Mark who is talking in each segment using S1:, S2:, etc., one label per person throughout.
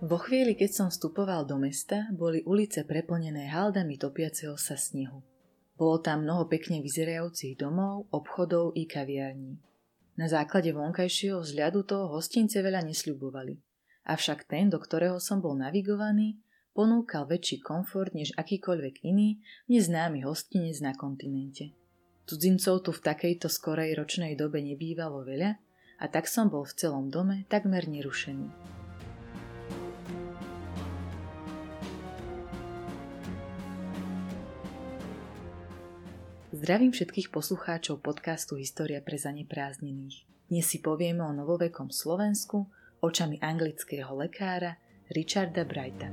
S1: Vo chvíli, keď som vstupoval do mesta, boli ulice preplnené haldami topiaceho sa snehu. Bolo tam mnoho pekne vyzerajúcich domov, obchodov i kaviarní. Na základe vonkajšieho vzhľadu toho hostince veľa nesľubovali. Avšak ten, do ktorého som bol navigovaný, ponúkal väčší komfort než akýkoľvek iný neznámy hostinec na kontinente. Cudzincov tu v takejto skorej ročnej dobe nebývalo veľa a tak som bol v celom dome takmer nerušený. Zdravím všetkých poslucháčov podcastu História pre zaneprázdnených. Dnes si povieme o novovekom Slovensku očami anglického lekára Richarda Brighta.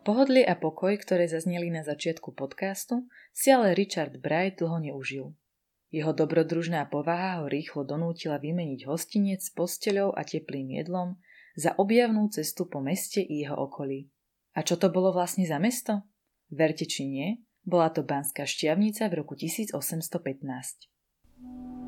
S1: Pohodlie a pokoj, ktoré zazneli na začiatku podcastu, si ale Richard Bright dlho neužil. Jeho dobrodružná povaha ho rýchlo donútila vymeniť hostinec s posteľou a teplým jedlom za objavnú cestu po meste i jeho okolí. A čo to bolo vlastne za mesto? Verte či nie, bola to Banská šťavnica v roku 1815.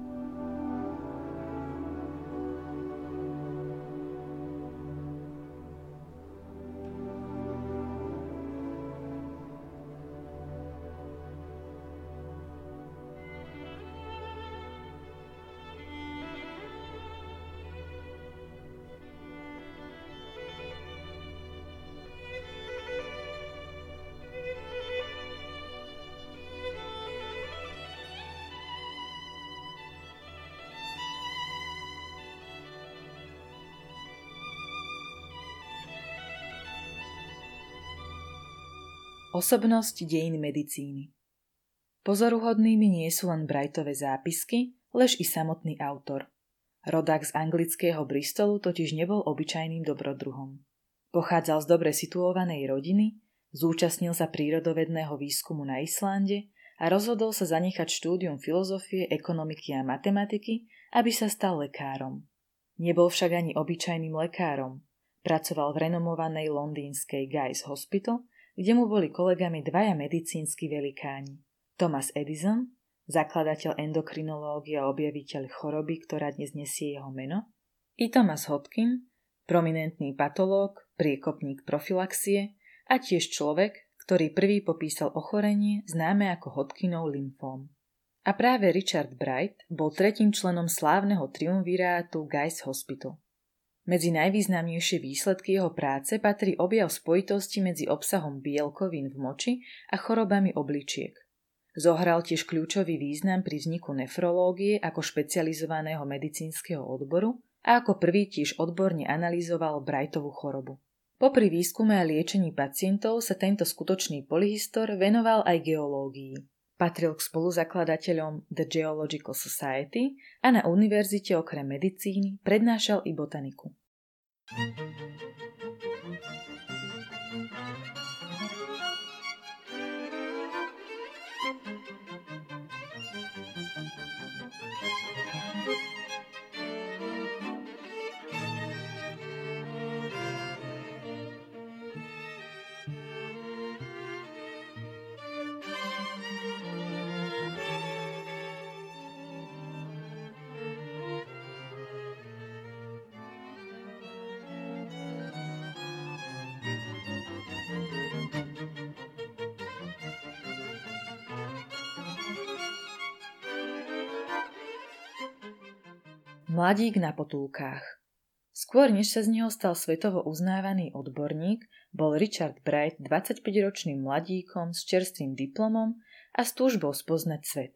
S1: Osobnosť dejín medicíny Pozoruhodnými nie sú len Brightové zápisky, lež i samotný autor. Rodák z anglického Bristolu totiž nebol obyčajným dobrodruhom. Pochádzal z dobre situovanej rodiny, zúčastnil sa prírodovedného výskumu na Islande a rozhodol sa zanechať štúdium filozofie, ekonomiky a matematiky, aby sa stal lekárom. Nebol však ani obyčajným lekárom. Pracoval v renomovanej londýnskej Guy's Hospital – kde mu boli kolegami dvaja medicínsky velikáni. Thomas Edison, zakladateľ endokrinológie a objaviteľ choroby, ktorá dnes nesie jeho meno, i Thomas Hopkins, prominentný patológ, priekopník profilaxie a tiež človek, ktorý prvý popísal ochorenie známe ako Hodkinov lymfóm. A práve Richard Bright bol tretím členom slávneho triumvirátu Guy's Hospital. Medzi najvýznamnejšie výsledky jeho práce patrí objav spojitosti medzi obsahom bielkovín v moči a chorobami obličiek. Zohral tiež kľúčový význam pri vzniku nefrológie ako špecializovaného medicínskeho odboru a ako prvý tiež odborne analyzoval Brightovú chorobu. Popri výskume a liečení pacientov sa tento skutočný polyhistor venoval aj geológii. Patril k spoluzakladateľom The Geological Society a na univerzite okrem medicíny prednášal i botaniku. Mladík na potulkách Skôr než sa z neho stal svetovo uznávaný odborník, bol Richard Bright 25-ročným mladíkom s čerstvým diplomom a s túžbou spoznať svet.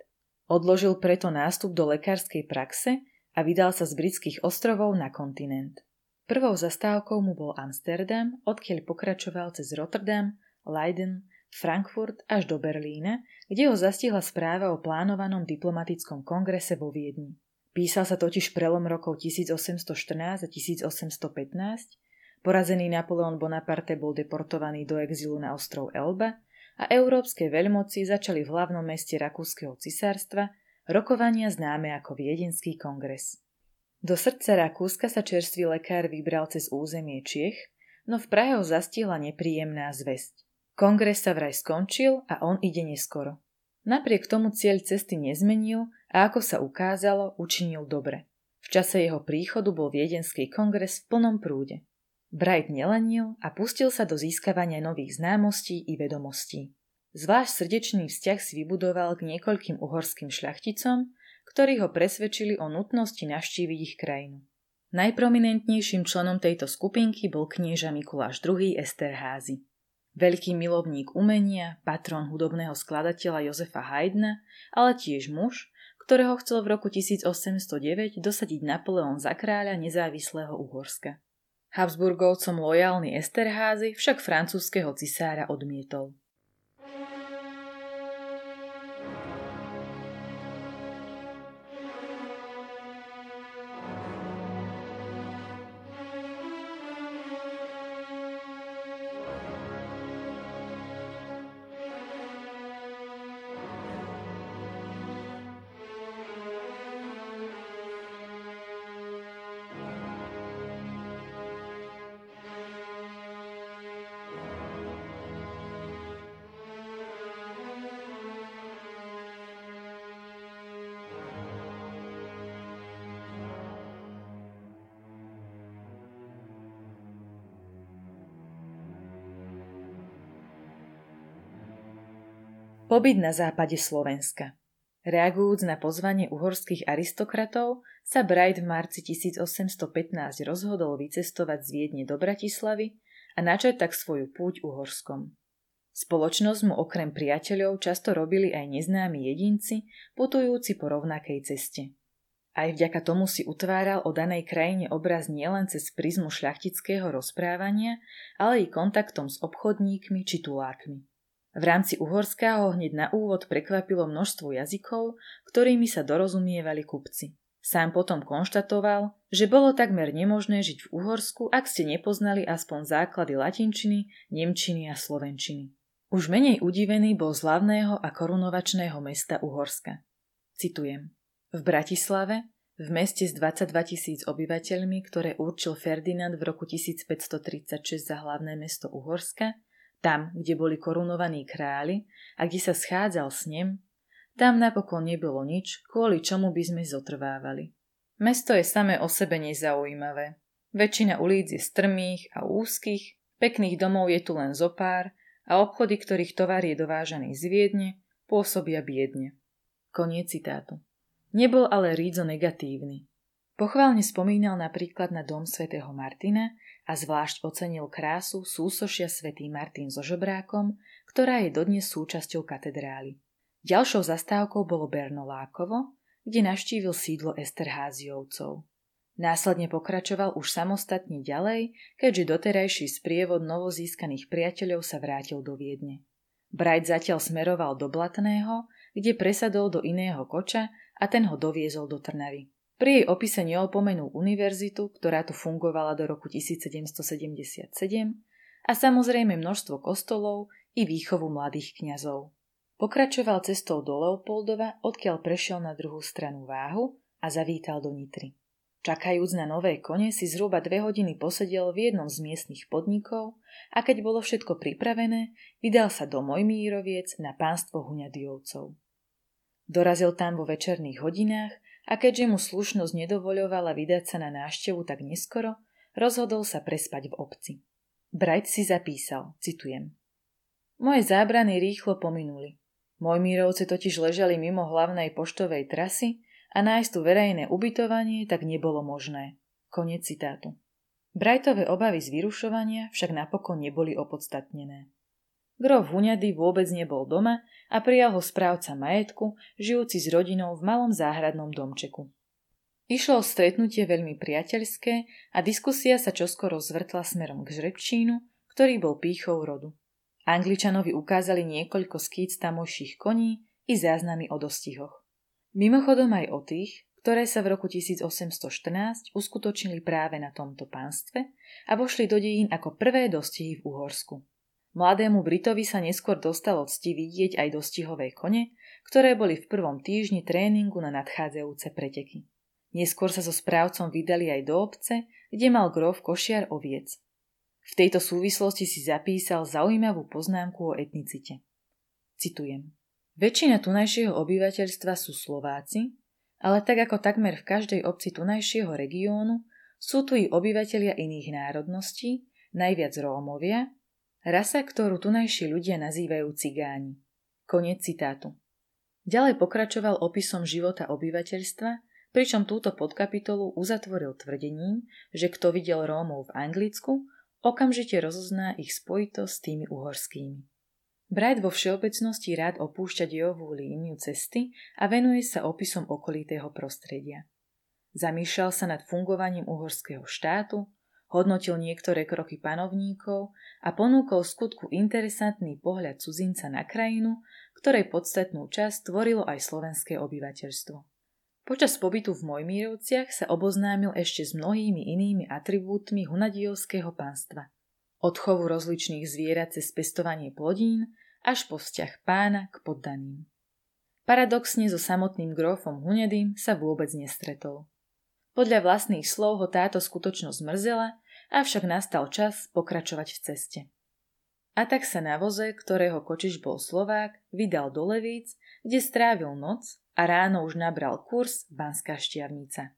S1: Odložil preto nástup do lekárskej praxe a vydal sa z britských ostrovov na kontinent. Prvou zastávkou mu bol Amsterdam, odkiaľ pokračoval cez Rotterdam, Leiden, Frankfurt až do Berlína, kde ho zastihla správa o plánovanom diplomatickom kongrese vo Viedni. Písal sa totiž prelom rokov 1814 a 1815. Porazený Napoleon Bonaparte bol deportovaný do exilu na ostrov Elba a európske veľmoci začali v hlavnom meste Rakúskeho cisárstva rokovania známe ako Viedenský kongres. Do srdca Rakúska sa čerstvý lekár vybral cez územie Čiech, no v Prahe ho zastihla nepríjemná zväzť. Kongres sa vraj skončil a on ide neskoro. Napriek tomu cieľ cesty nezmenil a ako sa ukázalo, učinil dobre. V čase jeho príchodu bol viedenský kongres v plnom prúde. Bright nelenil a pustil sa do získavania nových známostí i vedomostí. Zvlášť srdečný vzťah si vybudoval k niekoľkým uhorským šľachticom, ktorí ho presvedčili o nutnosti navštíviť ich krajinu. Najprominentnejším členom tejto skupinky bol knieža Mikuláš II. Esterházy. Veľký milovník umenia, patron hudobného skladateľa Jozefa Haydna, ale tiež muž, ktorého chcel v roku 1809 dosadiť Napoleon za kráľa nezávislého Uhorska. Habsburgovcom lojálny Esterházy však francúzského cisára odmietol. Pobyt na západe Slovenska Reagujúc na pozvanie uhorských aristokratov, sa Bright v marci 1815 rozhodol vycestovať z Viedne do Bratislavy a načať tak svoju púť Uhorskom. Spoločnosť mu okrem priateľov často robili aj neznámi jedinci, putujúci po rovnakej ceste. Aj vďaka tomu si utváral o danej krajine obraz nielen cez prizmu šľachtického rozprávania, ale i kontaktom s obchodníkmi či tulákmi. V rámci Uhorska ho hneď na úvod prekvapilo množstvo jazykov, ktorými sa dorozumievali kupci. Sám potom konštatoval, že bolo takmer nemožné žiť v Uhorsku, ak ste nepoznali aspoň základy latinčiny, nemčiny a slovenčiny. Už menej udivený bol z hlavného a korunovačného mesta Uhorska. Citujem. V Bratislave, v meste s 22 tisíc obyvateľmi, ktoré určil Ferdinand v roku 1536 za hlavné mesto Uhorska, tam, kde boli korunovaní králi a kde sa schádzal s ním, tam napokon nebolo nič, kvôli čomu by sme zotrvávali. Mesto je samé o sebe nezaujímavé. Väčšina ulic je strmých a úzkých, pekných domov je tu len zopár a obchody, ktorých tovar je dovážaný z Viedne, pôsobia biedne. Koniec citátu. Nebol ale Rídzo negatívny. Pochválne spomínal napríklad na dom svätého Martina a zvlášť ocenil krásu súsošia svätý Martin so žobrákom, ktorá je dodnes súčasťou katedrály. Ďalšou zastávkou bolo Bernolákovo, kde navštívil sídlo Esterháziovcov. Následne pokračoval už samostatne ďalej, keďže doterajší sprievod novozískaných priateľov sa vrátil do Viedne. Bright zatiaľ smeroval do Blatného, kde presadol do iného koča a ten ho doviezol do Trnavy. Pri jej opise neopomenul univerzitu, ktorá tu fungovala do roku 1777 a samozrejme množstvo kostolov i výchovu mladých kňazov. Pokračoval cestou do Leopoldova, odkiaľ prešiel na druhú stranu váhu a zavítal do Nitry. Čakajúc na nové kone si zhruba dve hodiny posedel v jednom z miestnych podnikov a keď bolo všetko pripravené, vydal sa do Mojmíroviec na pánstvo Huňadiovcov. Dorazil tam vo večerných hodinách a keďže mu slušnosť nedovoľovala vydať sa na návštevu tak neskoro, rozhodol sa prespať v obci. Bright si zapísal, citujem. Moje zábrany rýchlo pominuli. mírovce totiž ležali mimo hlavnej poštovej trasy a nájsť tu verejné ubytovanie tak nebolo možné. Konec citátu. Brightové obavy z vyrušovania však napokon neboli opodstatnené. Grof Huňady vôbec nebol doma a prijal ho správca majetku, žijúci s rodinou v malom záhradnom domčeku. Išlo o stretnutie veľmi priateľské a diskusia sa čoskoro zvrtla smerom k žrebčínu, ktorý bol pýchou rodu. Angličanovi ukázali niekoľko skýc tamojších koní i záznamy o dostihoch. Mimochodom aj o tých, ktoré sa v roku 1814 uskutočnili práve na tomto pánstve a vošli do dejín ako prvé dostihy v Uhorsku. Mladému Britovi sa neskôr dostalo cti vidieť aj dostihové kone, ktoré boli v prvom týždni tréningu na nadchádzajúce preteky. Neskôr sa so správcom vydali aj do obce, kde mal grof košiar oviec. V tejto súvislosti si zapísal zaujímavú poznámku o etnicite. Citujem. Väčšina tunajšieho obyvateľstva sú Slováci, ale tak ako takmer v každej obci tunajšieho regiónu, sú tu i obyvatelia iných národností, najviac Rómovia, rasa, ktorú tunajší ľudia nazývajú cigáni. Koniec citátu. Ďalej pokračoval opisom života obyvateľstva, pričom túto podkapitolu uzatvoril tvrdením, že kto videl Rómov v Anglicku, okamžite rozozná ich spojitosť s tými uhorskými. Bright vo všeobecnosti rád opúšťa dejovú líniu cesty a venuje sa opisom okolitého prostredia. Zamýšľal sa nad fungovaním uhorského štátu, hodnotil niektoré kroky panovníkov a ponúkol skutku interesantný pohľad cudzinca na krajinu, ktorej podstatnú časť tvorilo aj slovenské obyvateľstvo. Počas pobytu v Mojmírovciach sa oboznámil ešte s mnohými inými atribútmi hunadiovského pánstva. Od chovu rozličných zvierat cez pestovanie plodín až po vzťah pána k poddaným. Paradoxne so samotným grófom Hunedým sa vôbec nestretol. Podľa vlastných slov ho táto skutočnosť mrzela, avšak nastal čas pokračovať v ceste. A tak sa na voze, ktorého kočiš bol Slovák, vydal do Levíc, kde strávil noc a ráno už nabral kurz Banská šťavnica.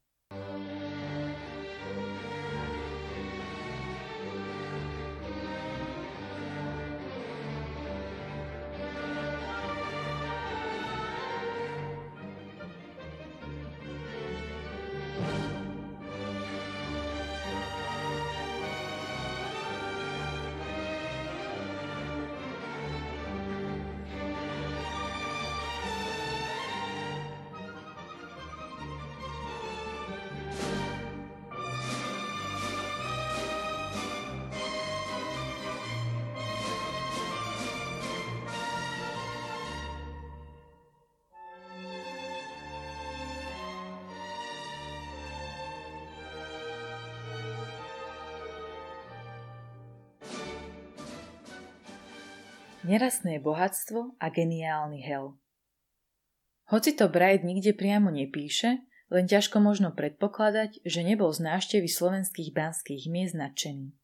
S1: Nerastné bohatstvo a geniálny hel. Hoci to Bright nikde priamo nepíše, len ťažko možno predpokladať, že nebol z návštevy slovenských banských miest nadšený.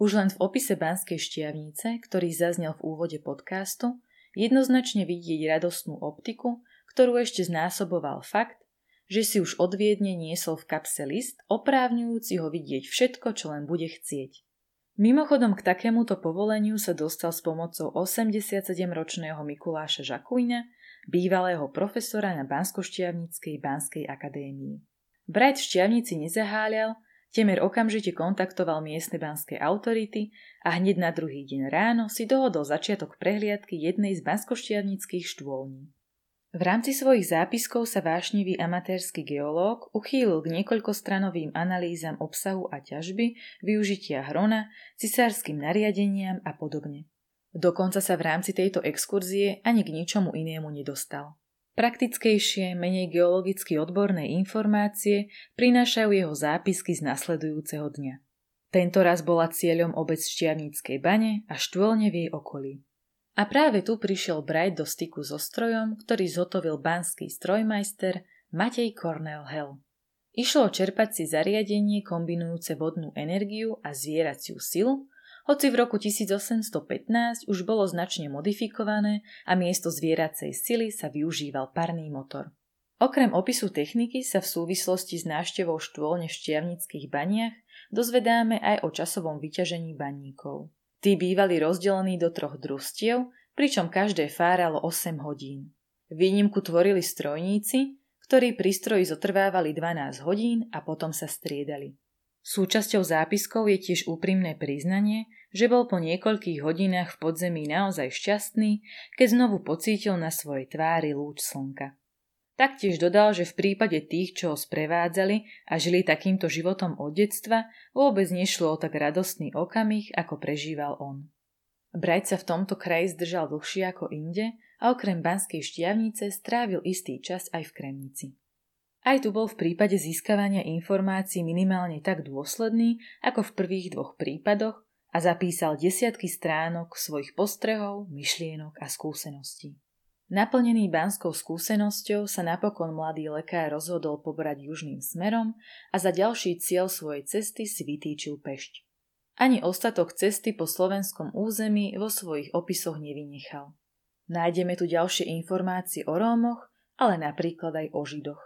S1: Už len v opise Banskej štiavnice, ktorý zaznel v úvode podcastu, jednoznačne vidieť radostnú optiku, ktorú ešte znásoboval fakt, že si už od Viedne niesol v kapse list, oprávňujúci ho vidieť všetko, čo len bude chcieť. Mimochodom k takémuto povoleniu sa dostal s pomocou 87-ročného Mikuláša Žakuina, bývalého profesora na Banskoštiavnickej Banskej akadémii. Brať v Šťavnici nezaháľal, temer okamžite kontaktoval miestne banské autority a hneď na druhý deň ráno si dohodol začiatok prehliadky jednej z banskoštiavnických štôlní. V rámci svojich zápiskov sa vášnivý amatérsky geológ uchýlil k niekoľkostranovým analýzam obsahu a ťažby, využitia hrona, cisárskym nariadeniam a podobne. Dokonca sa v rámci tejto exkurzie ani k ničomu inému nedostal. Praktickejšie, menej geologicky odborné informácie prinášajú jeho zápisky z nasledujúceho dňa. Tento raz bola cieľom obec Štiavníckej bane a štôlne v jej okolí. A práve tu prišiel Bright do styku so strojom, ktorý zotovil banský strojmajster Matej Cornel Hell. Išlo o čerpacie zariadenie kombinujúce vodnú energiu a zvieraciu silu, hoci v roku 1815 už bolo značne modifikované a miesto zvieracej sily sa využíval parný motor. Okrem opisu techniky sa v súvislosti s návštevou štôlne v šťavnických baniach dozvedáme aj o časovom vyťažení baníkov. Tí bývali rozdelení do troch družstiev, pričom každé fáralo 8 hodín. Výnimku tvorili strojníci, ktorí pri stroji zotrvávali 12 hodín a potom sa striedali. Súčasťou zápiskov je tiež úprimné priznanie, že bol po niekoľkých hodinách v podzemí naozaj šťastný, keď znovu pocítil na svojej tvári lúč slnka. Taktiež dodal, že v prípade tých, čo ho sprevádzali a žili takýmto životom od detstva, vôbec nešlo o tak radostný okamih, ako prežíval on. Bright sa v tomto kraji zdržal dlhšie ako inde a okrem banskej štiavnice strávil istý čas aj v Kremnici. Aj tu bol v prípade získavania informácií minimálne tak dôsledný, ako v prvých dvoch prípadoch a zapísal desiatky stránok svojich postrehov, myšlienok a skúseností. Naplnený banskou skúsenosťou sa napokon mladý lekár rozhodol pobrať južným smerom a za ďalší cieľ svojej cesty si vytýčil Pešť. Ani ostatok cesty po slovenskom území vo svojich opisoch nevynechal. Nájdeme tu ďalšie informácie o Rómoch ale napríklad aj o Židoch.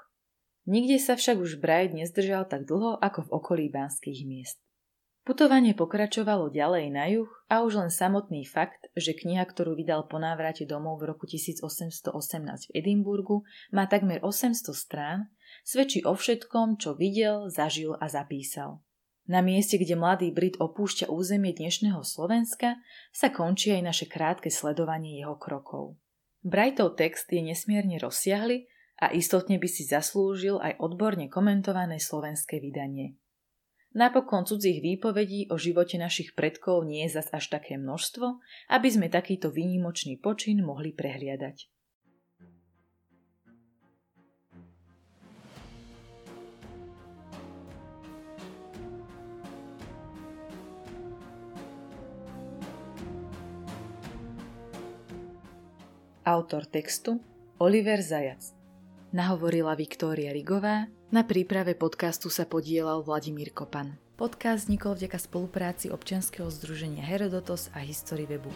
S1: Nikde sa však už Bright nezdržal tak dlho ako v okolí banských miest. Putovanie pokračovalo ďalej na juh a už len samotný fakt, že kniha, ktorú vydal po návrate domov v roku 1818 v Edimburgu, má takmer 800 strán, svedčí o všetkom, čo videl, zažil a zapísal. Na mieste, kde mladý Brit opúšťa územie dnešného Slovenska, sa končí aj naše krátke sledovanie jeho krokov. Brightov text je nesmierne rozsiahly a istotne by si zaslúžil aj odborne komentované slovenské vydanie. Napokon cudzích výpovedí o živote našich predkov nie je zas až také množstvo, aby sme takýto výnimočný počin mohli prehliadať. Autor textu Oliver Zajac Nahovorila Viktória Rigová, na príprave podcastu sa podielal Vladimír Kopan. Podcast vznikol vďaka spolupráci občianskeho združenia Herodotos a History Webu.